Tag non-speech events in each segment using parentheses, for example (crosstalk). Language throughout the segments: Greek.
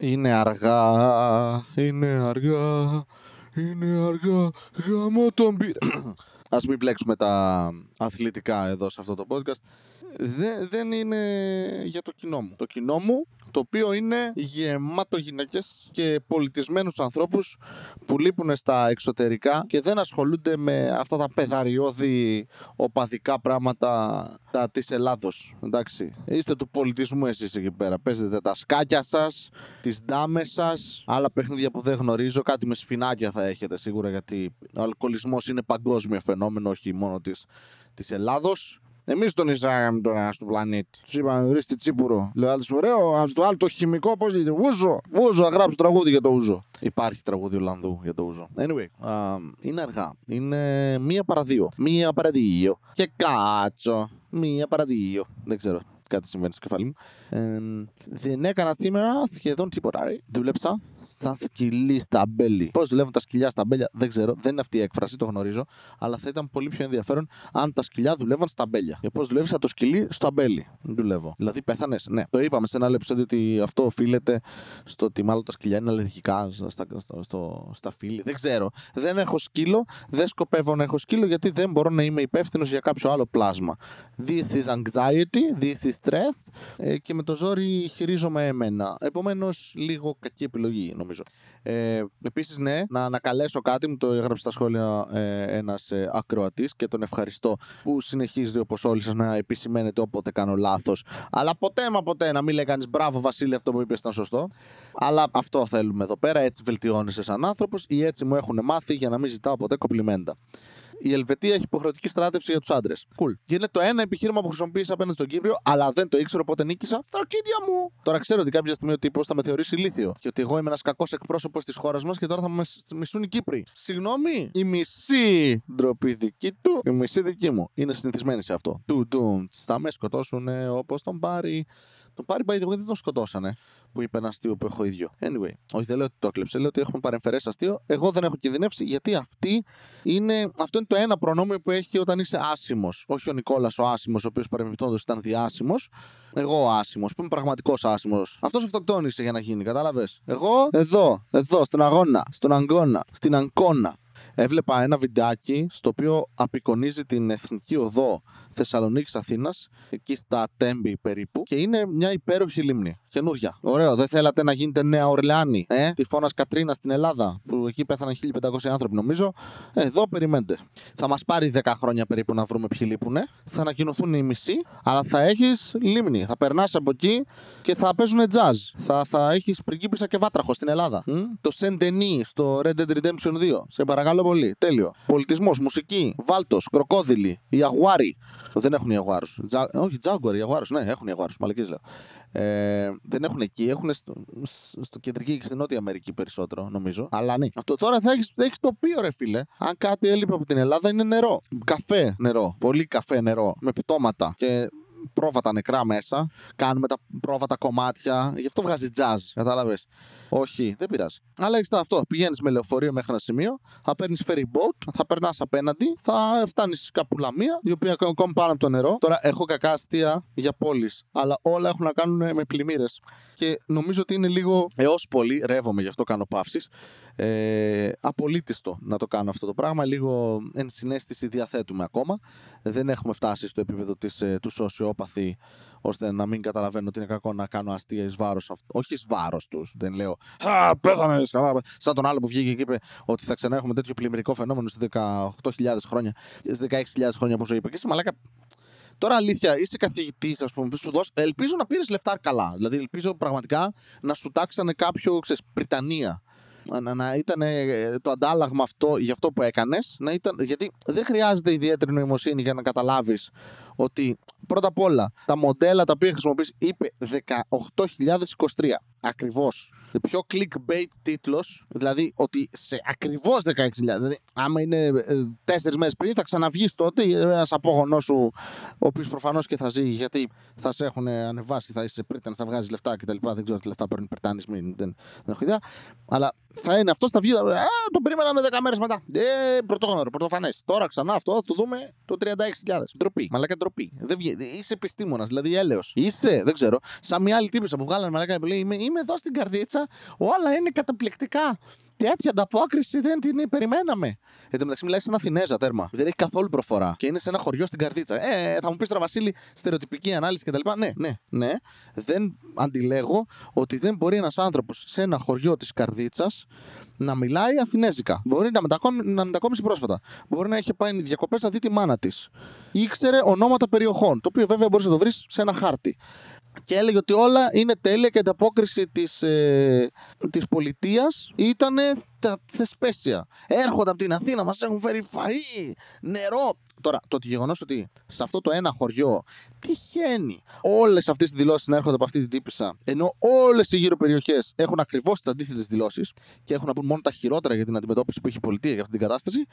Είναι αργά, είναι αργά, είναι αργά, γαμώ τον πήρα. (clears throat) Ας μην πλέξουμε τα αθλητικά εδώ σε αυτό το podcast. Δεν, δεν είναι για το κοινό μου. Το κοινό μου, το οποίο είναι γεμάτο γυναίκες και πολιτισμένους ανθρώπους που λείπουν στα εξωτερικά και δεν ασχολούνται με αυτά τα πεδαριώδη οπαδικά πράγματα τα της Ελλάδος. Εντάξει. Είστε του πολιτισμού εσείς εκεί πέρα. Παίζετε τα σκάκια σας, τις ντάμες σας, άλλα παιχνίδια που δεν γνωρίζω. Κάτι με σφινάκια θα έχετε σίγουρα γιατί ο αλκοολισμός είναι παγκόσμιο φαινόμενο, όχι μόνο της, της Ελλάδος. Εμείς τον εισάγαμε τώρα στον πλανήτη. Τους είπαμε, ορίστε τσίπουρο. Λέω, άλλο ωραίο, ας το άλλο το χημικό, πώς λέγεται. Ούζο. Ούζο, θα γράψω τραγούδι για το ούζο. Υπάρχει τραγούδι Ολλανδού για το ούζο. Anyway, α, είναι αργά. Είναι μία παρα δύο. Μία παρα δύο. Και κάτσο. Μία παρα δύο. Δεν ξέρω κάτι συμβαίνει στο κεφάλι μου. Ε, δεν έκανα σήμερα σχεδόν τίποτα. ρε. Δούλεψα σαν σκυλί στα μπέλη. Πώς δουλεύουν τα σκυλιά στα μπέλια, δεν ξέρω. Δεν είναι αυτή η έκφραση, το γνωρίζω. Αλλά θα ήταν πολύ πιο ενδιαφέρον αν τα σκυλιά δουλεύαν στα μπέλια. Και πώς δουλεύεις σαν το σκυλί στο μπέλι. Δουλεύω. Δηλαδή πέθανες. Ναι. Το είπαμε σε ένα άλλο επεισόδιο ότι αυτό οφείλεται στο ότι μάλλον τα σκυλιά είναι αλλεργικά στα, στα, στο, στα φύλλη. Δεν ξέρω. Δεν έχω σκύλο. Δεν σκοπεύω να έχω σκύλο γιατί δεν μπορώ να είμαι υπεύθυνος για κάποιο άλλο πλάσμα. This is anxiety, this is stress ε, και με το ζόρι χειρίζομαι εμένα. Επομένως, λίγο κακή επιλογή νομίζω. Ε, Επίσης, ναι, να ανακαλέσω κάτι, μου το έγραψε στα σχόλια ε, ένας ε, ακροατής και τον ευχαριστώ που συνεχίζει όπως όλοι σας να επισημαίνετε όποτε κάνω λάθος. Αλλά ποτέ μα ποτέ να μην λέει κανείς μπράβο, Βασίλη, αυτό που είπες ήταν σωστό. Αλλά αυτό θέλουμε εδώ πέρα. Έτσι βελτιώνεσαι σαν άνθρωπος ή έτσι μου έχουν μάθει για να μην ζητάω ποτέ κοπλιμέντα. Η Ελβετία έχει υποχρεωτική στράτευση για τους άντρες. Cool. Και είναι το ένα επιχείρημα που χρησιμοποίησα απέναντι στον Κύπριο, αλλά δεν το ήξερα οπότε νίκησα στα ορκίδια μου. Τώρα ξέρω ότι κάποια στιγμή ο τύπος θα με θεωρήσει ηλίθιο. Και ότι εγώ είμαι ένας κακός εκπρόσωπος της χώρας μας και τώρα θα με μισούν οι Κύπροι. Συγγνώμη, η μισή ντροπή δική του, η μισή δική μου. Είναι συνηθισμένη σε αυτό. Του ντουμ, θα μες σκοτώσουν όπως τον πάρει. Τον πάρει by the way δεν τον σκοτώσανε. Που είπε ένα αστείο που έχω ίδιο. Anyway, όχι δεν λέω ότι το έκλεψε, λέω ότι έχουμε παρεμφερές αστείο. Εγώ δεν έχω κινδυνεύσει γιατί αυτή είναι, αυτό είναι το ένα προνόμιο που έχει όταν είσαι άσημος. Όχι ο Νικόλας ο άσημος, ο οποίος παρεμπιπτόντω ήταν διάσημος. Εγώ ο άσημος, που είμαι πραγματικός άσημος. Αυτός αυτοκτόνησε για να γίνει, κατάλαβες. Εγώ εδώ, εδώ, στον αγώνα, στον αγκώνα, στην αγκώνα. Έβλεπα ένα βιντεάκι στο οποίο απεικονίζει την εθνική οδό Θεσσαλονίκη Αθήνα, εκεί στα Τέμπη περίπου, και είναι μια υπέροχη λίμνη. Καινούρια. Ωραίο. Δεν θέλατε να γίνετε Νέα Ορλεάνη, ε; Τη φώνα Κατρίνα στην Ελλάδα, που εκεί πέθαναν 1500 άνθρωποι νομίζω. Ε, εδώ περιμένετε. Θα μας πάρει 10 χρόνια περίπου να βρούμε ποιοι λείπουνε. Θα ανακοινωθούν οι μισοί, αλλά θα έχεις λίμνη. Θα περνάς από εκεί και θα παίζουν jazz. Θα, θα έχεις πριγκίπισσα και βάτραχο στην Ελλάδα. Μ; Το Σεντενί στο Red Dead Redemption 2. Σε παρακαλώ πολύ. Τέλειο. Πολιτισμός, μουσική, βάλτος, κροκόδιλοι, ιαγουάρι. Δεν έχουν ιαγουάρου. Τζα... Όχι, τζάγκουαρ, ιαγουάρου. Ναι, έχουν ιαγουάρου. Μαλακίες λέω. Ε, δεν έχουν εκεί, έχουν στο, στο κεντρική και στην νότια Αμερική περισσότερο, νομίζω. Αλλά ναι. Αυτό τώρα θα έχεις έχεις τοπίο, ρε φίλε. Αν κάτι έλειπε από την Ελλάδα είναι νερό. Καφέ νερό. Πολύ καφέ νερό. Με πτώματα. Και πρόβατα νεκρά μέσα. Κάνουμε τα πρόβατα κομμάτια. Γι' αυτό βγάζει jazz. Κατάλαβες. Όχι, δεν πειράζει. Αλλά έχεις αυτό. Πηγαίνεις με λεωφορείο μέχρι ένα σημείο, θα παίρνεις ferry boat, θα περνάς απέναντι, θα φτάνεις κάπου λαμία, η οποία είναι ακόμη πάνω από το νερό. Τώρα έχω κακά αστεία για πόλεις, αλλά όλα έχουν να κάνουν με πλημμύρες. Και νομίζω ότι είναι λίγο έως πολύ, ρεύομαι γι' αυτό κάνω παύσεις. Ε, απολύτιστο να το κάνω αυτό το πράγμα. Λίγο ενσυναίσθηση διαθέτουμε ακόμα. Δεν έχουμε φτάσει στο επίπεδο της, ε, του σοσιόπαθη ώστε να μην καταλαβαίνω ότι είναι κακό να κάνω αστεία εις βάρος Όχι εις βάρος τους. Δεν λέω Α, πέθανε. Σαν τον άλλο που βγήκε και είπε ότι θα ξανά έχουμε τέτοιο πλημμυρικό φαινόμενο σε 18.000 χρόνια, σε 16.000 χρόνια όπως είπε. Και εσύ μαλάκα. Τώρα αλήθεια, είσαι καθηγητής, ας πούμε, σου δώσει. Ελπίζω να πήρες λεφτά καλά. Δηλαδή, ελπίζω πραγματικά να σου τάξανε κάποιο, ξέρεις, Πριτανία να, να ήταν το αντάλλαγμα αυτό για αυτό που έκανες. Γιατί δεν χρειάζεται ιδιαίτερη νοημοσύνη για να καταλάβεις ότι πρώτα απ' όλα τα μοντέλα τα οποία χρησιμοποιείς είπε 18.023. Ακριβώς. Πιο clickbait τίτλος, δηλαδή ότι σε ακριβώς 16.000. Δηλαδή, άμα είναι ε, τέσσερις μέρες πριν, θα ξαναβγείς τότε ένας απόγονός σου, ο οποίος προφανώς και θα ζει, γιατί θα σε έχουν ανεβάσει, θα είσαι πριν, θα βγάζεις λεφτά κτλ. Δεν ξέρω τι λεφτά παίρνει Πριτάνη, δεν, δεν έχω ιδέα. Αλλά θα είναι αυτό, θα βγει. Α, το περίμεναμε 10 μέρες μετά. Ε, πρωτόγνωρο, πρωτοφανές. Τώρα ξανά αυτό θα το δούμε το 36.000. Ντροπή. Μαλάκα ντροπή. Δεν βγει, είσαι επιστήμονας, δηλαδή έλεος. Είσαι, δεν ξέρω. Σαν μια άλλη τύπησα που βγάλανε μαλάκα που λέει Είμαι, είμαι εδώ στην καρδίτσα μέσα, όλα είναι καταπληκτικά. Τέτοια ανταπόκριση δεν την περιμέναμε. Εν τω μεταξύ, μιλάει σε ένα Αθηνέζα τέρμα. Δεν έχει καθόλου προφορά. Και είναι σε ένα χωριό στην καρδίτσα. Ε, θα μου πεις τώρα, Βασίλη, στερεοτυπική ανάλυση κτλ. Ναι, ναι, ναι. Δεν αντιλέγω ότι δεν μπορεί ένας άνθρωπος σε ένα χωριό της καρδίτσας να μιλάει Αθηνέζικα. Μπορεί να, μετακόμι, να μετακόμισει πρόσφατα. Μπορεί να έχει πάει διακοπές να δει τη μάνα της. Ήξερε ονόματα περιοχών. Το οποίο βέβαια μπορείς να το βρεις σε ένα χάρτη και έλεγε ότι όλα είναι τέλεια και η ανταπόκριση της, ε, της πολιτείας ήταν τα θεσπέσια. Έρχονται από την Αθήνα, μας έχουν φέρει φαΐ, νερό. Τώρα, το γεγονός ότι σε αυτό το ένα χωριό τυχαίνει όλες αυτές τι δηλώσεις να έρχονται από αυτή την τύπησα, ενώ όλες οι γύρω περιοχές έχουν ακριβώς τις αντίθετες δηλώσεις και έχουν να πούν μόνο τα χειρότερα για την αντιμετώπιση που έχει η πολιτεία για αυτή την κατάσταση,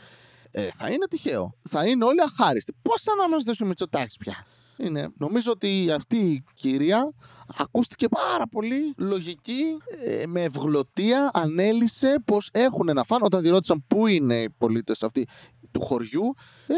ε, θα είναι τυχαίο. Θα είναι όλοι αχάριστοι. Πώς αναγνώριζε ο Μητσοτάκης πια; Είναι. Νομίζω ότι αυτή η κυρία ακούστηκε πάρα πολύ λογική, ε, με ευγλωτία, ανέλησε πως έχουν να φάνε. Όταν τη ρώτησαν πού είναι οι πολίτες αυτοί του χωριού, ε,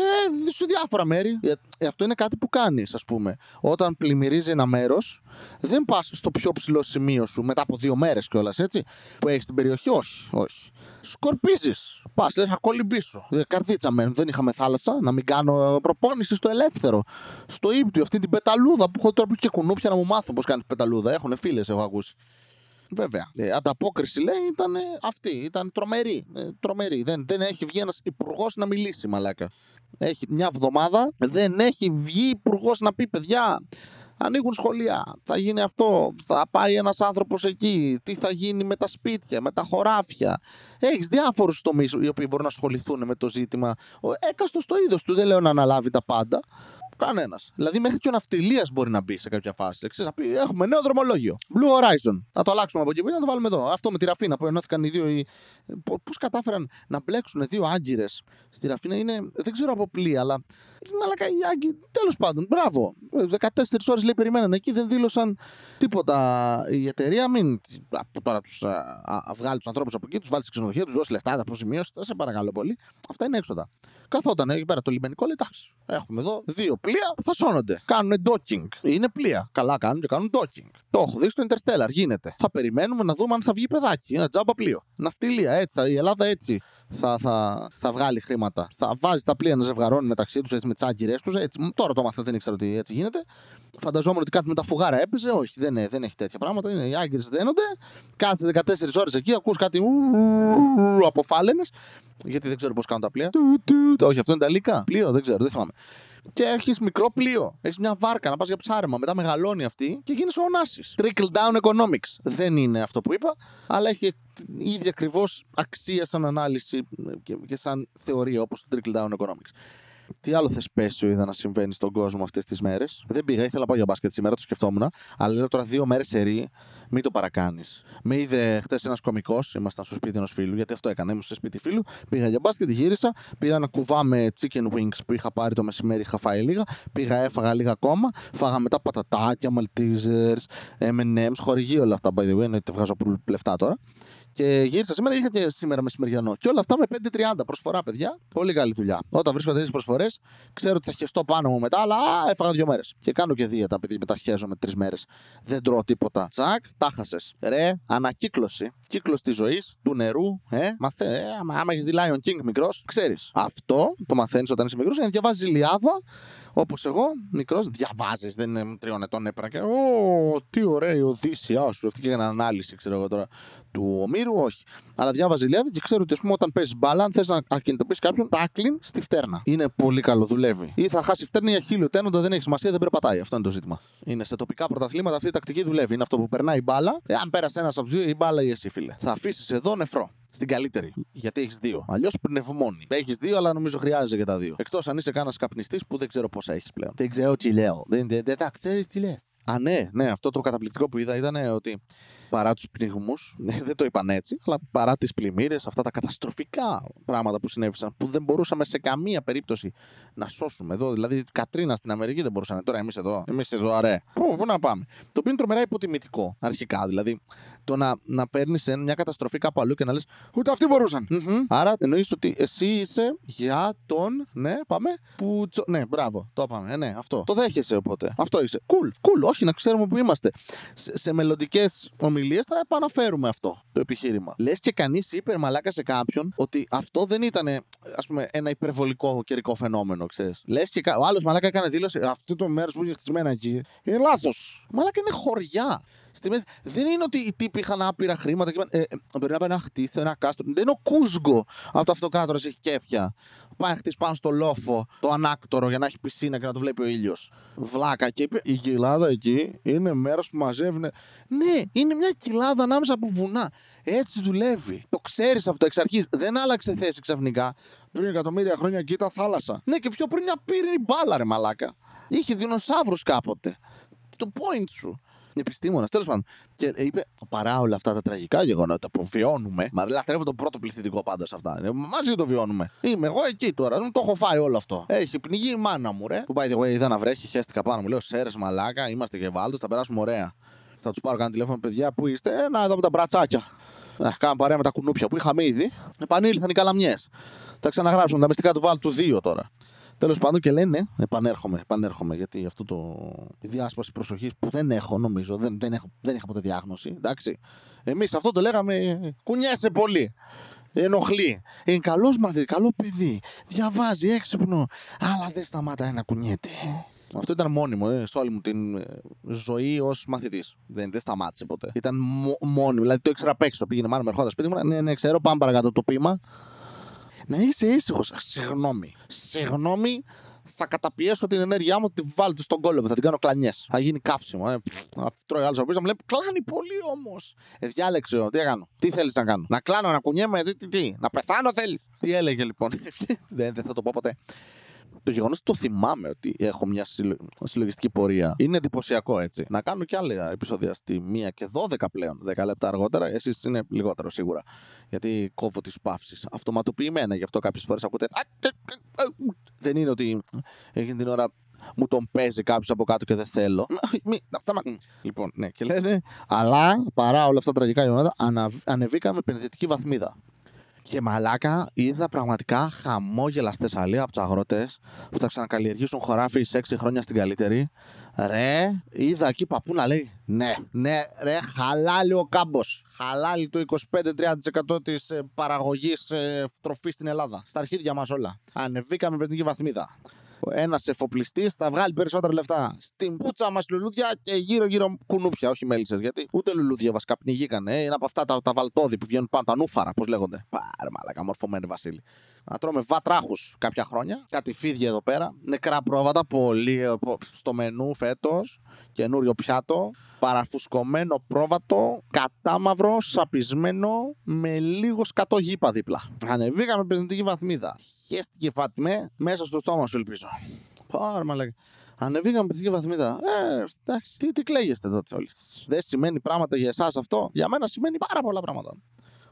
σε διάφορα μέρη. Ε, αυτό είναι κάτι που κάνεις, ας πούμε. Όταν πλημμυρίζει ένα μέρος, δεν πας στο πιο ψηλό σημείο σου μετά από δύο μέρες κιόλας, έτσι, που έχεις την περιοχή. Όχι, όχι σκορπίζεις. Πας, λες, θα κολυμπήσω. Ε, καρδίτσα με, δεν είχαμε θάλασσα. Να μην κάνω προπόνηση στο ελεύθερο. Στο ύπτιο, αυτή την πεταλούδα που έχω τώρα που και κουνούπια να μου μάθουν πώς κάνεις πεταλούδα. Έχουν φίλες, έχω ακούσει. Βέβαια. Ε, ανταπόκριση λέει ήταν αυτή. Ήταν τρομερή. Ε, τρομερή. Δεν, δεν έχει βγει ένας υπουργός να μιλήσει, μαλάκα. Έχει μια εβδομάδα, δεν έχει βγει υπουργός να πει παιδιά ανοίγουν σχολεία. Θα γίνει αυτό. Θα πάει ένας άνθρωπος εκεί. Τι θα γίνει με τα σπίτια, με τα χωράφια. Έχεις διάφορους τομείς οι οποίοι μπορούν να ασχοληθούν με το ζήτημα. Ο έκαστος το είδος του. Δεν λέω να αναλάβει τα πάντα. Κανένας. Δηλαδή, μέχρι και ο ναυτιλίας μπορεί να μπει σε κάποια φάση. Ξέρεις, να πει: Έχουμε νέο δρομολόγιο. Blue Horizon. Θα το αλλάξουμε από εκεί που να το βάλουμε εδώ. Αυτό με τη Ραφίνα που ενώθηκαν οι δύο. Οι... Πώς κατάφεραν να μπλέξουν δύο άγκυρες στη Ραφίνα είναι. Δεν ξέρω από πλοία, αλλά. Μαλακα οι άγκυρε. Τέλος πάντων, μπράβο. 14 ώρες λέει περιμέναν εκεί, δεν δήλωσαν τίποτα η εταιρεία. Μην τώρα τους βγάλει τους ανθρώπους από εκεί, τους βάλει στη ξενοδοχεία, τους δώσει λεφτά, τα προσημείωση. Σε παρακαλώ πολύ. Αυτά είναι έξοδα. Καθόταν εκεί πέρα το λιμενικό, λέει εντάξει. Έχουμε εδώ δύο πλοία που φασώνονται. Κάνουν docking. Είναι πλοία. Καλά κάνουν και κάνουν docking. Το έχω δει στο Interstellar. Γίνεται. Θα περιμένουμε να δούμε αν θα βγει παιδάκι. Ένα τζάμπα πλοίο. Ναυτιλία έτσι. Η Ελλάδα έτσι θα, θα, θα βγάλει χρήματα. Θα βάζει τα πλοία να ζευγαρώνει μεταξύ τους με τις άγκυρε τους. Τώρα το μάθα, δεν ήξερα ότι έτσι γίνεται. Φανταζόμουν ότι κάτι με τα φουγάρα έπαιζε. Όχι, δεν, δεν έχει τέτοια πράγματα. Είναι, οι άγκυρες δένονται. Κάτσε 14 ώρες εκεί, ακούς κάτι αποφάλαινες. Γιατί δεν ξέρω πώς κάνουν τα πλοία. Όχι, αυτό είναι τα λύκα. Πλοίο, δεν ξέρω, δεν θυμάμαι. Και έχεις μικρό πλοίο. Έχεις μια βάρκα να πας για ψάρεμα. Μετά μεγαλώνει αυτή και γίνει ο Ωνάση. Trickle down economics. Δεν είναι αυτό που είπα, αλλά έχει ίδια ακριβώς αξία σαν ανάλυση και σαν θεωρία όπως το trickle down economics. Τι άλλο θεσπέσιο είδα να συμβαίνει στον κόσμο αυτές τις μέρες; Δεν πήγα, ήθελα να πάω για μπάσκετ σήμερα, το σκεφτόμουν. Αλλά λέω τώρα δύο μέρες σε ρί, μην το παρακάνεις. Με είδε χθες ένας κωμικός, ήμασταν στο σπίτι ενός φίλου, γιατί αυτό έκανα. Ήμουν στο σπίτι φίλου, πήγα για μπάσκετ, γύρισα, πήρα ένα κουβά με chicken wings που είχα πάρει το μεσημέρι, είχα φάει λίγα, πήγα, έφαγα λίγα ακόμα, φάγα μετά πατατάκια, maltesers, M&M's, χορηγεί όλα αυτά by the way, εννοείται βγάζω λεφτά τώρα. Και γύρισα σήμερα, είχα και σήμερα μεσημεριανό. Και όλα αυτά με 5.30 προσφορά, παιδιά. Πολύ καλή δουλειά. Όταν βρίσκονται τέτοιες προσφορές, ξέρω ότι θα χεστώ πάνω μου μετά, αλλά α, έφαγα δύο μέρες. Και κάνω και δίαιτα, επειδή μετά χέζω με τρεις μέρες. Δεν τρώω τίποτα. Τσακ, τα χασε. Ρε, ανακύκλωση. Κύκλος της ζωής, του νερού. Ε, μαθε, ε, άμα, άμα έχεις δει Lion King μικρός, ξέρεις. Αυτό το μαθαίνεις όταν είσαι μικρός, για να διαβάζει Λιάδα Όπως εγώ, μικρός, διαβάζεις, δεν είναι τριών ετών έπαιρνα και. Ω, τι ωραία η Οδύσσια σου. Αυτή και ένα ανάλυση, ξέρω εγώ τώρα, του Ομήρου, όχι. Αλλά διάβαζε Ιλιάδα και ξέρω ότι ας πούμε, όταν παίζεις μπάλα, αν θες να ακινητοποιήσει κάποιον, τάκλιν στη φτέρνα. Είναι πολύ καλό, δουλεύει. Ή θα χάσει φτέρνα για χίλιο τένοντα, δεν έχει σημασία, δεν περπατάει. Αυτό είναι το ζήτημα. Είναι σε τοπικά πρωταθλήματα αυτή η τακτική δουλεύει. Είναι αυτό που περνάει η μπάλα. Εάν πέρασε ένας από τους δύο, η μπάλα ή εσύ, φίλε. Θα αφήσεις εδώ νεφρό. Στην καλύτερη. Γιατί έχεις δύο. Αλλιώς πνευμόνι. Έχεις δύο, αλλά νομίζω χρειάζεται για τα δύο. Εκτός αν είσαι κανένας καπνιστής που δεν ξέρω πόσα έχεις πλέον. Δεν ξέρω τι λέω. Δεν, δεν, δεν τα ξέρεις τι λες. Α, ναι, ναι, αυτό το καταπληκτικό που είδα ήταν ότι παρά τους πνιγμού, (laughs) ναι, δεν το είπαν έτσι, αλλά παρά τις πλημμύρες, αυτά τα καταστροφικά πράγματα που συνέβησαν, που δεν μπορούσαμε σε καμία περίπτωση να σώσουμε εδώ. Δηλαδή, Κατρίνα στην Αμερική δεν μπορούσαν. Τώρα εμείς εδώ, εμείς εδώ, αρέ. Πού, πού να πάμε. Το οποίο είναι τρομερά υποτιμητικό αρχικά. Δηλαδή, το να, να παίρνεις μια καταστροφή κάπου αλλού και να λες Ούτε αυτοί μπορούσαν. Mm-hmm. Άρα εννοείς ότι εσύ είσαι για τον. Ναι, πάμε. Που, ναι, μπράβο. Το είπαμε. Ναι, αυτό. Το δέχεσαι οπότε. Αυτό είσαι. Cool, cool. Όχι, να ξέρουμε που είμαστε. Σε, σε μελλοντικές ομιλίες συνομιλίε θα επαναφέρουμε αυτό το επιχείρημα. Λες και κανείς είπε μαλάκα σε κάποιον ότι αυτό δεν ήταν ας πούμε, ένα υπερβολικό καιρικό φαινόμενο, ξέρεις. Λες και κα... ο άλλος μαλάκα έκανε δήλωση αυτό το μέρος που είναι χτισμένα εκεί. Είναι λάθος. Μαλάκα είναι χωριά. Στη μέση. Δεν είναι ότι οι τύποι είχαν άπειρα χρήματα και είπαν ε, ε, πρέπει να πάει να χτίσει ένα κάστρο. Δεν είναι ο Κούσγκο από το αυτοκράτορα έχει κέφια. Πάει να χτίσει πάνω στο λόφο το ανάκτορο για να έχει πισίνα και να το βλέπει ο ήλιος. Βλάκα. Και είπε η κοιλάδα εκεί είναι μέρος που μαζεύουν. Ναι, είναι μια κοιλάδα ανάμεσα από βουνά. Έτσι δουλεύει. Το ξέρεις αυτό εξ αρχής. Δεν άλλαξε θέση ξαφνικά. Πριν εκατομμύρια χρόνια εκεί ήταν θάλασσα. Ναι, και πιο πριν μια πύρινη μπάλα, ρε μαλάκα. Είχε δεινοσαύρους κάποτε. Το point σου επιστήμονας, τέλος πάντων. Και είπε, παρά όλα αυτά τα τραγικά γεγονότα που βιώνουμε, μα λατρεύω τον πρώτο πληθυντικό πάντα σε αυτά. Ε, μαζί το βιώνουμε. Είμαι εγώ εκεί τώρα, δεν το έχω φάει όλο αυτό. Έχει πνιγεί η μάνα μου, ρε. Που πάει the way, είδα να βρέχει, χαίστηκα πάνω μου. Λέω, Σέρες μαλάκα, είμαστε και βάλτος, θα περάσουμε ωραία. Θα τους πάρω κανένα τηλέφωνο, παιδιά, που είστε, ε, να εδώ με τα μπρατσάκια. Να κάνω παρέα με τα κουνούπια που είχαμε ήδη. Επανήλθαν οι καλαμιές. Θα ξαναγράψουμε τα μυστικά του Βάλτου 2 τώρα. Τέλος πάντων και λένε, επανέρχομαι, επανέρχομαι γιατί αυτό το η διάσπαση προσοχής που δεν έχω νομίζω, δεν, δεν, έχω, δεν είχα ποτέ διάγνωση. Εντάξει. Εμείς αυτό το λέγαμε, κουνιέσαι πολύ. Ενοχλεί. Είναι καλός μαθητής, καλό παιδί. Διαβάζει, έξυπνο. Αλλά δεν σταματάει να κουνιέται. Αυτό ήταν μόνιμο ε, σε όλη μου την ε, ζωή ως μαθητής. Δεν, δεν σταμάτησε ποτέ. Ήταν μόνιμο. Δηλαδή το ήξερα απ' έξω. Πήγαινε μάλλον με ερχόταν σπίτι μου. Ναι, ναι, ξέρω, πάμε παρακάτω το πείμα να είσαι ήσυχος. Συγγνώμη. Συγγνώμη, θα καταπιέσω την ενέργειά μου, τη βάλω στον κόλλο θα την κάνω κλανιές. Θα γίνει καύσιμο. Ε. Τρώει άλλος ο μου λέει Κλάνει πολύ όμως. Ε, διάλεξε, τι κάνω. Τι θέλεις να κάνω. Να κλάνω, να κουνιέμαι, τι, τι, τι. Να πεθάνω θέλεις. Τι έλεγε λοιπόν. (laughs) δεν, δεν θα το πω ποτέ το γεγονός ότι το θυμάμαι ότι έχω μια συλλογιστική πορεία είναι εντυπωσιακό έτσι. Να κάνω κι άλλα επεισόδια στη 1 και 12 πλέον, 10 λεπτά αργότερα. Εσείς είναι λιγότερο σίγουρα. Γιατί κόβω τις παύσεις. Αυτοματοποιημένα, γι' αυτό κάποιες φορές ακούτε. Δεν είναι ότι εκείνη την ώρα μου τον παίζει κάποιος από κάτω και δεν θέλω. Λοιπόν, ναι, και λένε, αλλά παρά όλα αυτά τα τραγικά γεγονότα, ανεβήκαμε επενδυτική βαθμίδα. Και μαλάκα είδα πραγματικά χαμόγελα στη Θεσσαλία από τους αγρότες που θα ξανακαλλιεργήσουν χωράφι σε 6 χρόνια στην καλύτερη. Ρε, είδα εκεί παππού να λέει ναι, ναι, ρε, χαλάλι ο κάμπος. Χαλάλι το 25-30% της ε, παραγωγής ε, τροφής στην Ελλάδα. Στα αρχίδια μας όλα. Ανεβήκαμε με την βαθμίδα ένας εφοπλιστής θα βγάλει περισσότερα λεφτά στην πούτσα μας λουλούδια και γύρω-γύρω κουνούπια, όχι μέλισσες. Γιατί ούτε λουλούδια βασικά πνιγήκανε. Ε, είναι από αυτά τα, τα βαλτόδι που βγαίνουν πάνω, τα νούφαρα, πώς λέγονται. Πάρε μαλακά, μορφωμένοι Βασίλη. Να τρώμε βατράχους κάποια χρόνια. Κάτι φίδια εδώ πέρα. Νεκρά πρόβατα, πολύ ε, στο μενού φέτος. Καινούριο πιάτο. Παραφουσκωμένο πρόβατο. Κατάμαυρο, σαπισμένο. Με λίγο σκατό γήπα δίπλα. Ανεβήκαμε πενθυντική βαθμίδα. Χέστηκε φάτιμε μέσα στο στόμα σου, ελπίζω. Πάρα μαλακά. Ανεβήκαμε πενθυντική βαθμίδα. Ε, εντάξει. Τι, τι κλαίγεστε τότε όλοι. Δεν σημαίνει πράγματα για εσάς αυτό. Για μένα σημαίνει πάρα πολλά πράγματα.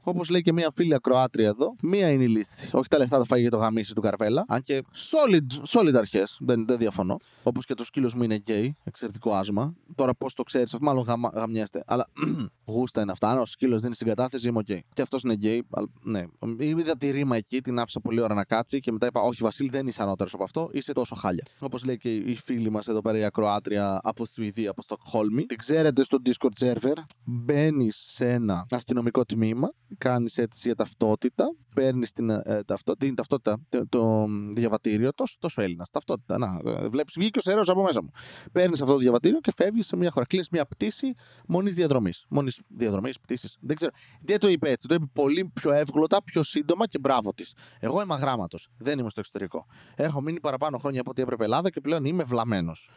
Όπως λέει και μια φίλη ακροάτρια εδώ, μία είναι η λύση. Όχι τα λεφτά θα φάει για το γαμίσι του Καρβέλα. Αν και solid, solid αρχές. Δεν, δεν διαφωνώ. Όπως και το σκύλο μου είναι γκέι. Εξαιρετικό άσμα. Τώρα πώς το ξέρεις, μάλλον γαμα, γαμιέστε. Αλλά (clears throat) γούστα είναι αυτά. Αν ο σκύλος δίνει συγκατάθεση, είμαι οκ. Okay. Και αυτός είναι γκέι. Ναι. Είδα τη ρίμα εκεί, την άφησα πολύ ώρα να κάτσει και μετά είπα: Όχι, Βασίλη, δεν είσαι ανώτερος από αυτό. Είσαι τόσο χάλια. Όπως λέει και η φίλη μας εδώ πέρα η ακροάτρια από Σουηδία, από Στοκχόλμη. Την ξέρετε στο Discord server. Μπαίνεις σε ένα αστυνομικό τμήμα κάνεις αίτηση για ταυτότητα, παίρνεις την, ε, ταυτότητα, την ταυτότητα, το, το διαβατήριο, τόσο, τόσο Έλληνας. Ταυτότητα. Να, ε, βλέπεις, βγήκε ο Σεραίο από μέσα μου. Παίρνεις αυτό το διαβατήριο και φεύγεις σε μια χώρα. Κλείνεις μια πτήση μονή διαδρομής. Μονή διαδρομής, πτήσης. Δεν ξέρω. Δεν το είπε έτσι. Το είπε πολύ πιο εύγλωτα, πιο σύντομα και μπράβο της. Εγώ είμαι αγράμματος. Δεν είμαι στο εξωτερικό. Έχω μείνει παραπάνω χρόνια από ό,τι έπρεπε Ελλάδα και πλέον είμαι βλαμμένος.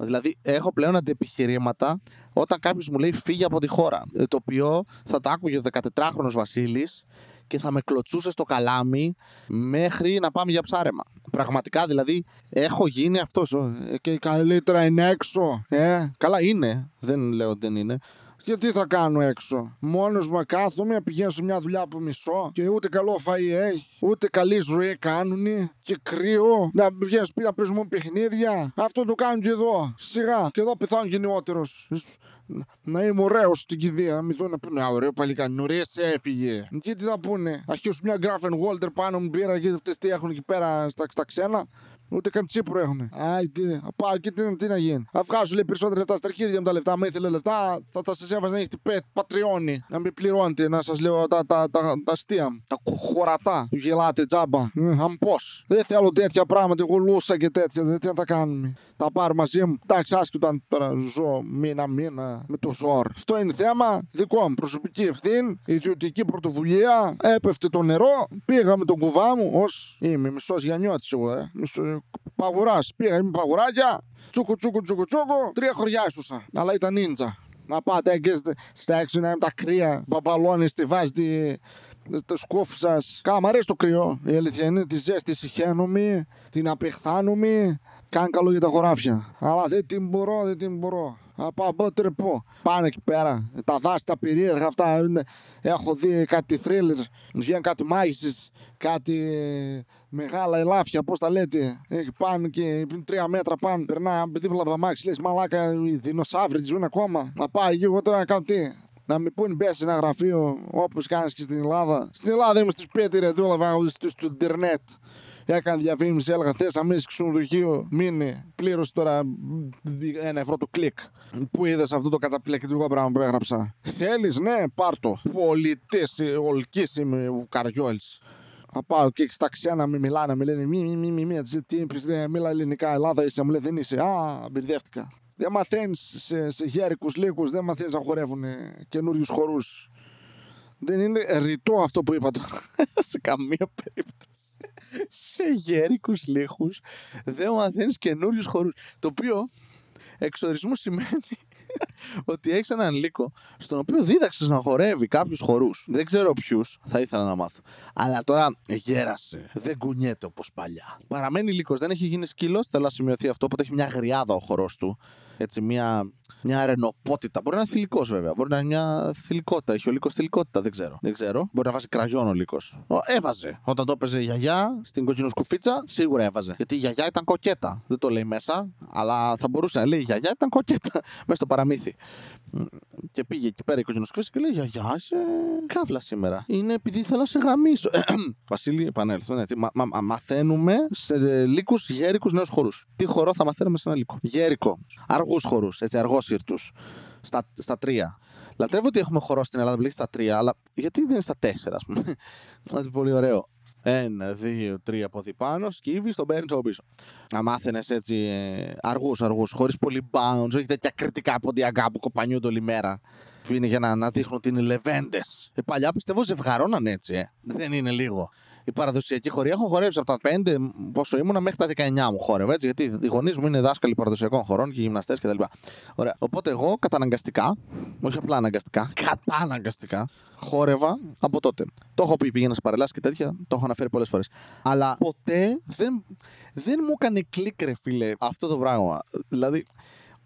Δηλαδή, έχω πλέον αντιεπιχειρήματα όταν κάποιος μου λέει φύγει από τη χώρα. Ε, το οποίο θα το άκουγε ο 14χρονο Βασίλης και θα με κλωτσούσε στο καλάμι μέχρι να πάμε για ψάρεμα. Πραγματικά δηλαδή έχω γίνει αυτός. Ε, και καλύτερα είναι έξω. Ε, καλά είναι. Δεν λέω ότι δεν είναι. Και τι θα κάνω έξω; Μόνος μου κάθομαι, πηγαίνω σε μια δουλειά που μισώ και ούτε καλό φαΐ έχει, ούτε καλή ζωή κάνουν και κρύο. Να βγαίνεις σπίτι να παίζουμε παιχνίδια. Αυτό το κάνουν και εδώ. Σιγά. Και εδώ πεθάνουν γενναιότερος. Να είμαι ωραίος στην κηδεία. Να μην δω να πούνε ωραίο παλικάνι. Ωραία, σε έφυγε. Και τι θα πούνε; Αρχίσουν μια Γκράφεν Walter πάνω μου πήρα και αυτές τι έχουν εκεί πέρα στα, στα ξένα. Ούτε καν τσίπρο έχουν. Άιτε, πάω και τι, τι να γίνει. Θα βγάζω λέει περισσότερα λεφτά στα αρχίδια μου τα λεφτά. Με ήθελε λεφτά, θα τα σα έβαζα να έχετε πέτ, πατριώνει. Να μην πληρώνετε, να σας λέω τα, τα, τα, τα αστεία μου. Τα χωρατά που γελάτε τζάμπα. Ε, αν πώ. Δεν θέλω τέτοια πράγματα, γουλούσα και τέτοια. Δεν τι να τα κάνουμε. Τα πάρω μαζί μου. Εντάξει, άσχετο αν τώρα ζω μήνα-μήνα με το ζόρ. Αυτό είναι θέμα δικό μου. Προσωπική ευθύνη, ιδιωτική πρωτοβουλία. Έπεφτε το νερό. Πήγα με τον κουβά μου ως. Είμαι μισός Γιανιώτης εγώ, ε. Μισός παγουρά. Πήγα, είμαι παγουράκια. Τσούκου, τσούκου, τσούκου, τσούκου. Τρία χωριά ήσουσα. Αλλά ήταν νίντζα. Να πάτε εκεί στα έξω να είναι τα κρύα. Μπαμπαλώνεις τη βάζεις τη, το σκούφ σας. Κάμα, μ' αρέσει το κρυό. Η αλήθεια είναι τη ζέστη συχαίνομαι, την απεχθάνομαι. Κάνει καλό για τα χωράφια. Αλλά δεν την μπορώ, δεν την μπορώ. Να πάω πω τρεπώ. Πάνε εκεί πέρα. Τα δάση, τα περίεργα αυτά. Είναι... Έχω δει κάτι θρίλερ. Μου βγαίνουν κάτι μάγισσε. Κάτι μεγάλα ελάφια, πώς τα λέτε. Εκεί πάνε και τρία μέτρα πάνω. Περνάει δίπλα από τα μάξι. Λες μαλάκα, οι δεινοσαύροι ζουν ακόμα. Να πάω εκεί εγώ τώρα να κάνω τι να μην πούνε μπες σε ένα γραφείο όπως κάνεις και στην Ελλάδα. Στην Ελλάδα είμαι στους Πέτυρε, δούλευα στο Ιντερνετ. Έκανε διαφήμιση, έλεγα θες να μείνει ξενοδοχείο, μείνει. Πλήρωσε τώρα ένα ευρώ το κλικ. Πού είδες αυτό το καταπληκτικό πράγμα που έγραψα. Θέλεις, ναι, πάρτο. Πολιτή ολική είμαι ο Καριόλης. Θα πάω και στα ξένα με μιλάνε, με λένε μη, μη, μη, μη, μη, τι είπες, μίλα ελληνικά, Ελλάδα είσαι, μου λέει δεν είσαι. Α, μπερδεύτηκα. Δεν μαθαίνεις σε, σε γέρικου λύκους, δεν μαθαίνεις να χορεύουν καινούριους χορούς. Δεν είναι ρητό αυτό που είπα τώρα. (laughs) σε καμία περίπτωση. σε γέρικου λύκους δεν μαθαίνεις καινούριους χορούς. Το οποίο εξορισμού σημαίνει (laughs) ότι έχεις έναν λύκο στον οποίο δίδαξες να χορεύει κάποιους χορούς. Δεν ξέρω ποιους, θα ήθελα να μάθω. Αλλά τώρα γέρασε. Δεν κουνιέται όπως παλιά. Παραμένει λύκος, δεν έχει γίνει σκύλος. Θέλω να σημειωθεί αυτό. Οπότε έχει μια γριάδα ο χορός του έτσι μια, μια ρενοπότητα. Μπορεί να είναι θηλυκός βέβαια. Μπορεί να είναι μια θηλυκότητα. Έχει ο λύκο θηλυκότητα. Δεν ξέρω. δεν ξέρω. Μπορεί να βάζει κραγιόν ο λύκος. Έβαζε. Όταν το έπαιζε η γιαγιά στην κοκκινοσκουφίτσα, σίγουρα έβαζε. Γιατί η γιαγιά ήταν κοκέτα. Δεν το λέει μέσα, αλλά θα μπορούσε να λέει η γιαγιά ήταν κοκέτα (laughs) μέσα στο παραμύθι. Και πήγε εκεί πέρα η κοκκινοσκουφίτσα και λέει Γιαγιά, είσαι καύλα σήμερα. Είναι επειδή θέλω να σε γαμίσω. (clears throat) Βασίλη, επανέλθω. Ναι, μα, μα, μαθαίνουμε σε λύκους γέρικους νέους χορούς. Τι χορό θα μαθαίνουμε σε ένα λύκο; Γέρικο. Αργούς χορούς, έτσι, αργόσυρτου. Στα, στα τρία. Λατρεύω ότι έχουμε χορό στην Ελλάδα που στα τρία, αλλά γιατί δεν είναι στα τέσσερα, ας πούμε. (laughs) Δηλαδή πολύ ωραίο. Ένα, δύο, τρία από πάνω, σκύβει, τον παίρνει από πίσω. Να μάθαινες έτσι ε, αργούς, αργούς, χωρίς πολύ bounce, όχι τέτοια κριτικά ποντιακά που κοπανιούνται όλη μέρα. Που είναι για να, να δείχνουν ότι είναι λεβέντες. Ε, παλιά πιστεύω ζευγαρώναν έτσι, ε. Δεν είναι λίγο η παραδοσιακή χωρία. Έχω χορέψει από τα 5 πόσο ήμουνα μέχρι τα 19 μου χόρευα. Έτσι, γιατί οι γονείς μου είναι δάσκαλοι παραδοσιακών χωρών και γυμναστές κτλ. Ωραία. Οπότε εγώ καταναγκαστικά, όχι απλά αναγκαστικά, (laughs) καταναγκαστικά χόρευα από τότε. Το έχω πει, πήγαινα σε παρελάσεις και τέτοια, το έχω αναφέρει πολλές φορές. Αλλά ποτέ δεν, δεν μου έκανε κλικ, ρε φίλε, αυτό το πράγμα. Δηλαδή,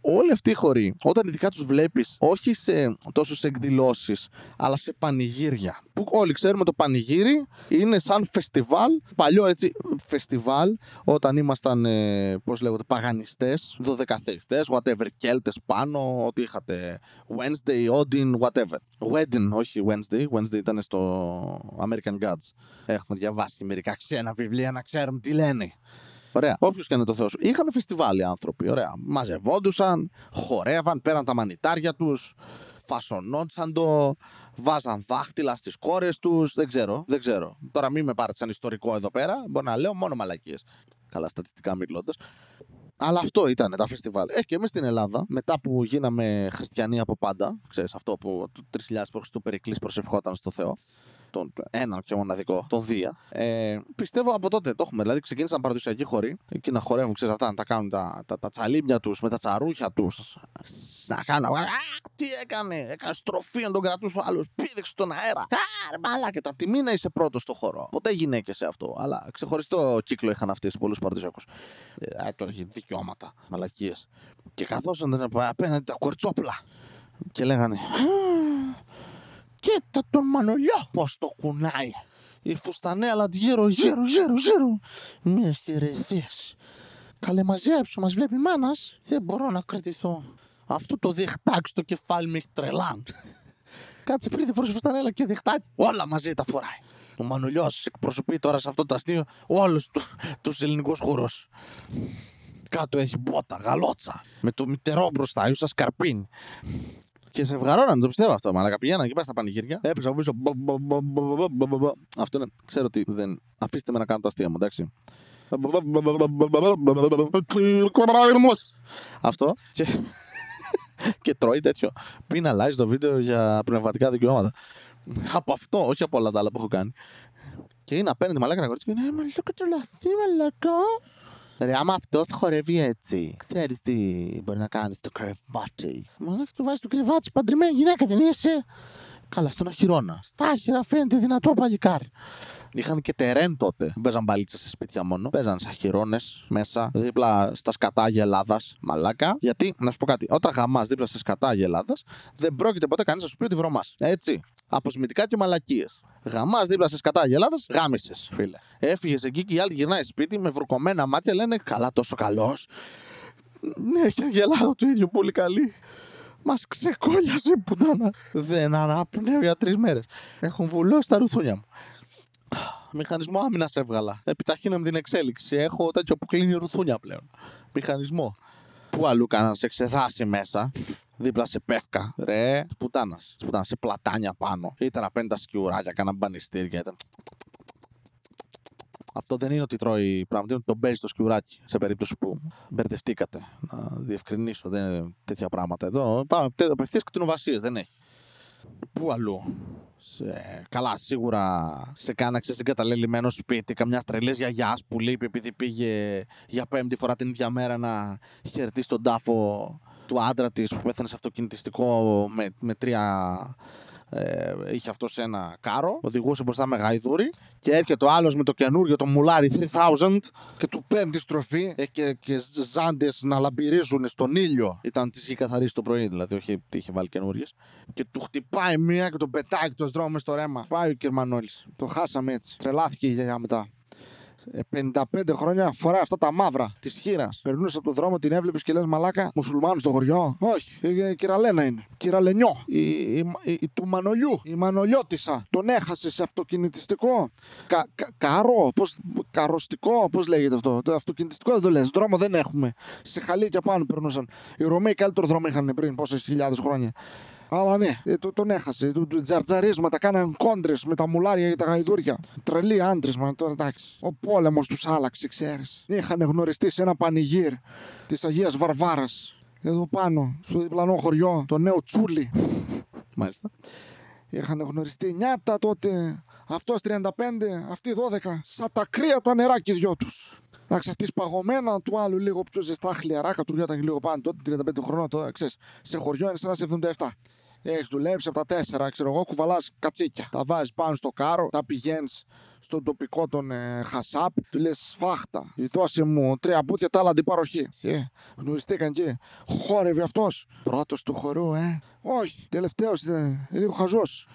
όλοι αυτοί οι χωροί, όταν ειδικά τους βλέπεις, όχι σε, τόσο σε εκδηλώσεις, αλλά σε πανηγύρια. Που όλοι ξέρουμε το πανηγύρι είναι σαν φεστιβάλ, παλιό έτσι φεστιβάλ, όταν ήμασταν, ε, πώς λέγονται, παγανιστές, δωδεκαθεριστέ, whatever, κέλτε πάνω, ότι είχατε Wednesday, Odin, whatever. Wedding, όχι Wednesday, Wednesday ήταν στο American Gods. Έχουμε διαβάσει μερικά ξένα βιβλία να ξέρουμε τι λένε. Ωραία. Όποιος και είναι το Θεό σου. Είχαν φεστιβάλ οι άνθρωποι. Ωραία. Μαζευόντουσαν, χορεύαν, πέραν τα μανιτάρια τους, φασονόντουσαν το, βάζαν δάχτυλα στις κόρες τους. Δεν ξέρω, δεν ξέρω. Τώρα μην με πάρετε σαν ιστορικό εδώ πέρα. Μπορεί να λέω μόνο μαλακίες. Καλά, στατιστικά μιλώντας. Αλλά αυτό ήταν τα φεστιβάλ. Ε, και εμείς στην Ελλάδα, μετά που γίναμε χριστιανοί από πάντα, ξέρεις αυτό που το 3000 π.Χ. Περικλής προσευχόταν στο Θεό, τον ένα και μοναδικό, τον Δία. Ε, πιστεύω από τότε το έχουμε. Δηλαδή ξεκίνησαν παραδοσιακοί χωρί και να χορεύουν, ξέρεις αυτά, να τα κάνουν τα, τα, τα τσαλίμια τους με τα τσαρούχια τους. Να κάνουν. Α, τι έκανε, έκανε στροφή να τον κρατούσε ο άλλος. Πήδεξε στον αέρα. Α, και τα τιμή να είσαι πρώτος στο χώρο. Ποτέ γυναίκες σε αυτό. Αλλά ξεχωριστό κύκλο είχαν αυτοί πολλούς παραδοσιακούς. Ε, τώρα έχει δικαιώματα, μαλακίες. Και καθώς ήταν απέναντι τα κορτσόπλα. Και λέγανε Κοίτα τον Μανολιό πως το κουνάει. Η φουστανέλα γύρω γύρω γύρω γύρω. Μη χαιρεθείς. Καλέ μαζέψου μας βλέπει μάνας. Δεν μπορώ να κρατηθώ. Αυτό το διχτάκι στο κεφάλι με έχει τρελάν. (laughs) Κάτσε πριν τη φορές φουστανέλα και διχτάκι. Όλα μαζί τα φοράει. Ο Μανουλιό εκπροσωπεί τώρα σε αυτό το αστείο όλους του ελληνικούς χώρου. Κάτω έχει μπότα, γαλότσα. Με το μητερό μπροστά, ίσα σκαρπίν. Και σε βγαρώναν, το πιστεύω αυτό. Μαλάκα πηγαίναν εκεί πέρα στα πανηγύρια. Έπεσα από πίσω. Αυτό είναι. Ξέρω ότι δεν. Αφήστε με να κάνω τα αστεία μου, εντάξει. Αυτό. Και, και τρώει τέτοιο. Πίναλάζει το βίντεο για πνευματικά δικαιώματα. Από αυτό, όχι από όλα τα άλλα που έχω κάνει. Και είναι απέναντι μαλάκα να κορίτσι και είναι μαλάκα τρελαθεί μαλάκα. Ρε, άμα αυτός χορεύει έτσι, ξέρεις τι μπορεί να κάνεις στο κρεβάτι. Μαλάκα του βάζεις το κρεβάτι, παντρεμένη γυναίκα δεν είσαι. Καλά, στον αχυρώνα. Στα άχυρα φαίνεται δυνατό παλικάρ. Είχαν και τερέν τότε. Δεν παίζαν μπαλίτσες σε σπίτια μόνο. Παίζαν σαν χειρόνε μέσα, δίπλα στα σκατά Ελλάδα. Μαλάκα. Γιατί, να σου πω κάτι, όταν γαμάς δίπλα στα σκατά Ελλάδα, δεν πρόκειται ποτέ κανείς να σου πει ότι βρωμάς. Έτσι. Αποσμητικά και μαλακίες. Γαμάς δίπλα σε σκατά Ελλάδα, γάμισες, φίλε. Έφυγες εκεί και η άλλη γυρνάει σπίτι με βουρκωμένα μάτια, λένε καλά τόσο καλός. Ναι, και γελάδο το ίδιο πολύ καλή. Μας ξεκόλιασε πουτάνα. Δεν αναπνέω για τρεις μέρες. Έχουν βουλώσει τα ρουθούνια μου. Μηχανισμό άμυνας έβγαλα. Επιταχύνω την εξέλιξη. Έχω τέτοιο που κλείνει ρουθούνια πλέον. Μηχανισμό. Πού αλλού κανένας σε εξεδάσει μέσα. Δίπλα σε πεύκα. Ρε, της πουτάνας. Της πουτάνας σε πλατάνια πάνω. Ήταν απέναντι σκιουράκια, κάνα μπανιστήρια. Ήταν... Αυτό δεν είναι ότι τρώει πράγματα, είναι ότι τον παίζει το σκιουράκι σε περίπτωση που μπερδευτήκατε. Να διευκρινίσω, δεν είναι τέτοια πράγματα εδώ. Πάμε απευθείας κτηνοβασίες, δεν έχει. Πού αλλού; Σε, καλά, σίγουρα σε κάνα εγκαταλελειμμένο σπίτι, καμιά τρελή γιαγιάς που λείπει επειδή πήγε για πέμπτη φορά την ίδια μέρα να χαιρετήσει τον τάφο του άντρα της που πέθανε σε αυτοκινητιστικό με, με τρία ε, είχε αυτό ένα κάρο, οδηγούσε μπροστά με γαϊδούρι και έρχεται ο άλλος με το καινούριο, το μουλάρι 3000 και του παίρνει τη στροφή ε, και, και ζάντες να λαμπυρίζουν στον ήλιο. Ήταν τι είχε καθαρίσει το πρωί, δηλαδή, όχι τι είχε βάλει καινούριες. Και του χτυπάει μία και τον πετάει και το δρόμο στο ρέμα. Πάει ο Κερμανόλης. Το χάσαμε έτσι. Τρελάθηκε η γιαγιά μετά. 55 ε, χρόνια φοράει αυτά τα μαύρα της χείρας. Περνούσε από τον δρόμο, την έβλεπες και λες Μαλάκα, μουσουλμάνου στο χωριό. Όχι, η κυραλένα είναι. Κυραλενιό. Η, η, η, η, του Μανολιού. Η Μανολιώτησα. Τον έχασε σε αυτοκινητιστικό. Κα, κα, καρό, πώς, καροστικό, πώς λέγεται αυτό. Το αυτοκινητιστικό δεν το λες. Δρόμο δεν έχουμε. Σε χαλίκια πάνω περνούσαν. Οι Ρωμαίοι καλύτερο δρόμο είχαν πριν πόσες χιλιάδες χρόνια. Αλλά ναι, ε, το, τον έχασε. Του, του τζαρτζαρίσματα, κάναν κόντρες με τα μουλάρια και τα γαϊδούρια. Τρελή άντρες, μα τώρα εντάξει. Ο πόλεμος τους άλλαξε, ξέρεις. Είχαν γνωριστεί σε ένα πανηγύρ της Αγίας Βαρβάρας. Εδώ πάνω, στο διπλανό χωριό, το νέο Τσούλι. Μάλιστα. Είχαν γνωριστεί νιάτα τότε. Αυτός 35, αυτοί 12. Σαν τα κρύα τα νερά και δυο τους. Εντάξει, αυτή παγωμένα, του άλλου λίγο πιο ζεστά χλιαρά, κατουργιόταν λίγο πάνω τότε, 35 χρόνια, τώρα ξέρεις, σε χωριό είναι σαν 77. Έχεις δουλέψει από τα τέσσερα, ξέρω εγώ, κουβαλάς κατσίκια. Τα βάζεις πάνω στο κάρο, τα πηγαίνεις στον τοπικό τον ε, Χασάπ, του λες σφάχτα. Δώσε μου τρία πουτια τα άλλα αντιπαροχή. Και γνωριστήκαν και χόρευε αυτός. Πρώτος του χορού, ε. Όχι, τελευταίος ήταν λίγο χαζός.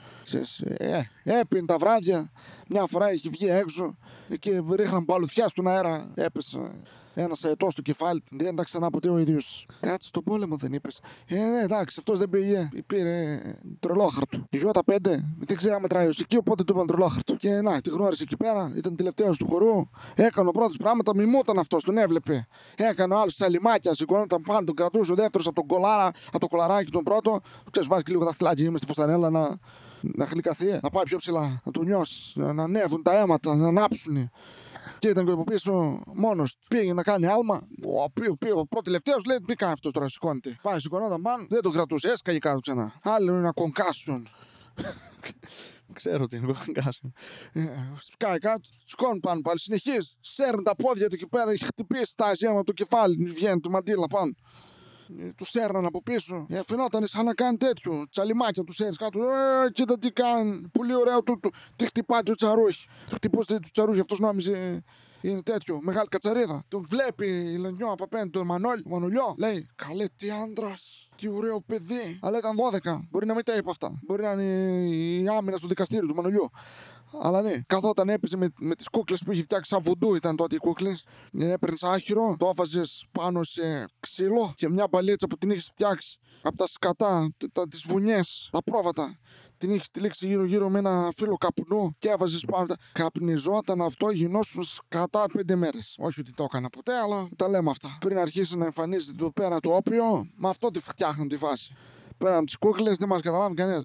Ε, έπινε τα βράδια. Μια φορά είχε βγει έξω και ρίχναν παλουθιά στον αέρα. Έπεσε ένας αετός στο κεφάλι. Δεν ήταν ξανά ποτέ ο ίδιο. Κάτσε στον πόλεμο, δεν είπες. Ε, ναι, εντάξει, αυτός δεν πήγε. Πήρε τρελόχαρτο. Η Γιώτα 5 δεν ξέραμε μετράει ως εκεί, οπότε του είπαν τρελόχαρτο. Και να, τη γνώρισε εκεί πέρα, ήταν τελευταίος του χορού. Έκανε ο πρώτος πράγματα, μιμούταν αυτός, τον έβλεπε. Έκανε ο άλλος σαλιμάκια, σηκώνονταν πάνω, τον κρατούσε ο δεύτερος από τον κολάρα, από το κολαράκι τον πρώτο. Ξέρεις, βάζει και λίγο δαχτυλάκι, είμαι στη φωστανέλα να, να χλικαθεί, να πάει πιο ψηλά, να του νιώσει, να ανέβουν τα αίματα, να ανάψουν. Και ήταν και από πίσω μόνος Πήγε να κάνει άλμα. Ο πρώτος τελευταίος λέει: Τι κάνει αυτός τώρα, σηκώνεται. Πάει, σηκωνόταν πάνω, δεν το κρατούσε, έσκαγε κάτω ξανά. Άλλο είναι ένα κονκάσιον. Ξέρω τι είναι κονκάσιον. Ε, σκάει κάτω, σηκώνει πάνω πάλι, συνεχίζει. Σέρνει τα πόδια του εκεί πέρα, έχει χτυπήσει τα αζία το κεφάλι, βγαίνει του μαντίλα πάνω. Ε, του έρναν από πίσω. Ε, φαινόταν σαν να κάνει τέτοιο. Τσαλιμάκια του έρνει κάτω. Ε, κοίτα τι κάνει. Πολύ ωραίο του. του τι χτυπάτε ο τσαρούχι. Χτυπούσε του τσαρούχι. Αυτός νόμιζε είναι τέτοιο. Μεγάλη κατσαρίδα. Τον βλέπει η Λενιό από απέναντι τον Μανώλ. Μανολιό. Λέει καλέ τι άντρας. Τι ωραίο παιδί. Αλλά ήταν 12. Μπορεί να μην τα είπε αυτά. Μπορεί να είναι η άμυνα στο δικαστήριο του Μανολιού. Αλλά ναι, καθόταν έπαιζε με, με τις κούκλες που είχε φτιάξει σαν βουντού ήταν τότε οι κούκλες. Έπαιρνες άχυρο, το έφαζε πάνω σε ξύλο και μια παλίτσα που την είχες φτιάξει από τα σκατά, τις βουνιές, τα πρόβατα. Την είχες τυλίξει γύρω-γύρω με ένα φύλλο καπνού και έβαζες πάνω. Καπνιζόταν αυτό, γινόσουν κατά πέντε μέρες. Όχι ότι το έκανα ποτέ, αλλά τα λέμε αυτά. Πριν αρχίσει να εμφανίζεται εδώ πέρα το όπιο, με αυτό τη φτιάχνουν τη φάση. Πέραν τις κούκλες, δεν μας καταλάβει κανένας.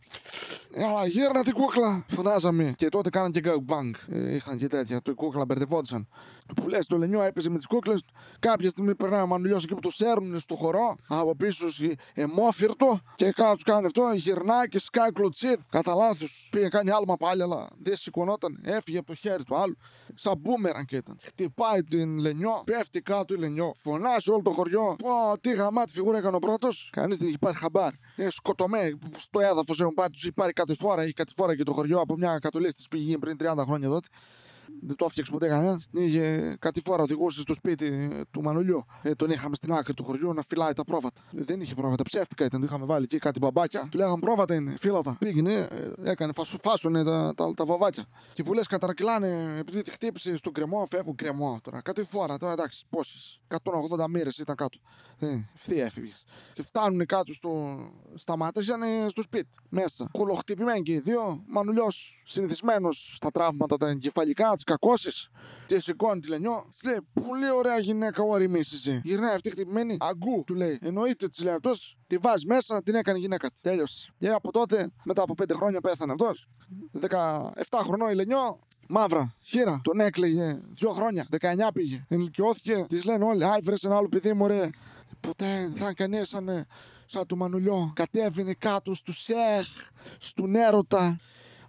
Αλλά γύρνα την κούκλα! Φωνάζαμε. Και τότε κάναν και gangbang. Ε, είχαν και τέτοια. Το η κούκλα μπερδευόντουσαν. Που λες, το λενιό έπαιζε με τις κούκλες. Κάποια στιγμή περνάει ο μανουλιός εκεί που το σέρνουν στο χορό. Από πίσω εμόφυρτο. Και κάτω τους κάνει αυτό. Γυρνάει και σκάει κλωτσίτ. Κατά λάθος. Πήγε κάνει άλμα πάλι, αλλά δεν σηκωνόταν. Έφυγε από το χέρι του άλλου. Σαν μπούμεραν και ήταν. Χτυπάει την λενιό. Πέφτει κάτω η λενιό. Φωνάζει όλο το χωριό. Πω, τι γαμάτι φιγούρα έκανε ο πρώτος. Κανείς δεν έχει πάρει χαμπάρ. Ε, σκοτωμένοι στο έδαφος έχουν πάρει. Τους έχει πάρει κάτι φορά. Έχει κάτι φορά και το χωριό από μια κατολίστη τη πήγε πριν 30 χρόνια εδώ δεν το έφτιαξε ποτέ κανένας. Είχε κάτι φορά οδηγούσε στο σπίτι του Μανουλιού. Ε, τον είχαμε στην άκρη του χωριού να φυλάει τα πρόβατα. Ε, δεν είχε πρόβατα, ψεύτικα ήταν. Του είχαμε βάλει εκεί κάτι μπαμπάκια. Του λέγαμε πρόβατα είναι, φύλατα. Πήγαινε, ε, έκανε, φάσου, φάσουνε τα, τα, τα, βαβάκια. Και που λες καταρακυλάνε επειδή τη χτύπησε στον κρεμό, φεύγουν κρεμό τώρα. Κάτι φορά τώρα εντάξει, πόσες. 180 μοίρες ήταν κάτω. Ε, ευθεία έφυγες. Και φτάνουν κάτω στο, σταμάτησαν στο σπίτι. Μέσα. Κολοχτυπημένοι και οι δύο. Μανουλιός συνηθισμένος στα τραύματα τα εγκεφαλικά, τις κακώσεις. Και σηκώνει τη λενιό. Της λέει: Πολύ ωραία γυναίκα, όρημη εσύ. Γυρνάει αυτή χτυπημένη. Αγκού, του λέει. Εννοείται, της λέει αυτός. Τη βάζει μέσα, την έκανε γυναίκα της. Τέλειωσε. Και από τότε, μετά από πέντε χρόνια πέθανε αυτός. 17 χρονών η λενιό, Μαύρα, χείρα. Τον έκλαιγε δύο χρόνια. 19 πήγε. Ενηλικιώθηκε. Της λένε όλοι, Άι, βρες ένα άλλο παιδί μου, ρε. Ποτέ δεν θα κανείς σαν, σαν του Μανουλιό. Κατέβαινε κάτω στους Σεχ, στον έρωτα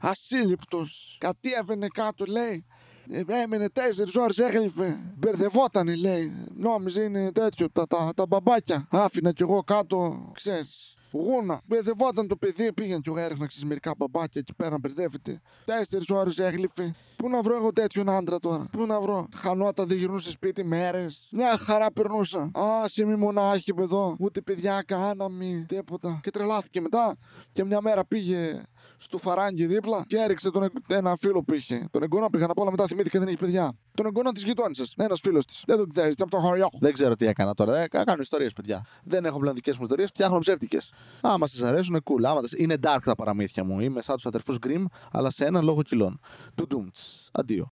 ασύλληπτος. Κατέβαινε κάτω, λέει. Ε, έμενε τέσσερις ώρες, έγλυφε. Μπερδευόταν, λέει. Νόμιζε είναι τέτοιο, τα, τα, τα μπαμπάκια. Άφηνα κι εγώ κάτω, ξέρεις. Γούνα. Μπερδευόταν το παιδί, πήγαινε κι εγώ έριχνα ξέρεις, μερικά μπαμπάκια εκεί πέρα, μπερδεύεται. Τέσσερις ώρες έγλυφε. Πού να βρω εγώ τέτοιον άντρα τώρα; Πού να βρω; Χανότα δεν γυρνούσε σπίτι μέρες. Μια χαρά περνούσα. Α, μη μονάχη εδώ. Ούτε παιδιά κάναμε. Τίποτα. Και τρελάθηκε μετά. Και μια μέρα πήγε στο φαράγγι δίπλα και έριξε τον, ένα φίλο που είχε. Τον εγγονό πήγαν από όλα μετά θυμήθηκε δεν είχε παιδιά. Τον εγγονό της γειτόνισσας. Ένας φίλος της. Δεν τον ξέρεις, από το χωριό. Δεν ξέρω τι έκανα τώρα. Ε, κάνω ιστορίες, παιδιά. Δεν έχω πλέον δικές μου ιστορίες, φτιάχνω ψεύτικες. Άμα σας αρέσουν, cool. Άμα είναι dark τα παραμύθια μου. Είμαι σαν τους αδερφούς Γκριμ, αλλά σε ένα λόγο κιλών. Του Αντίο.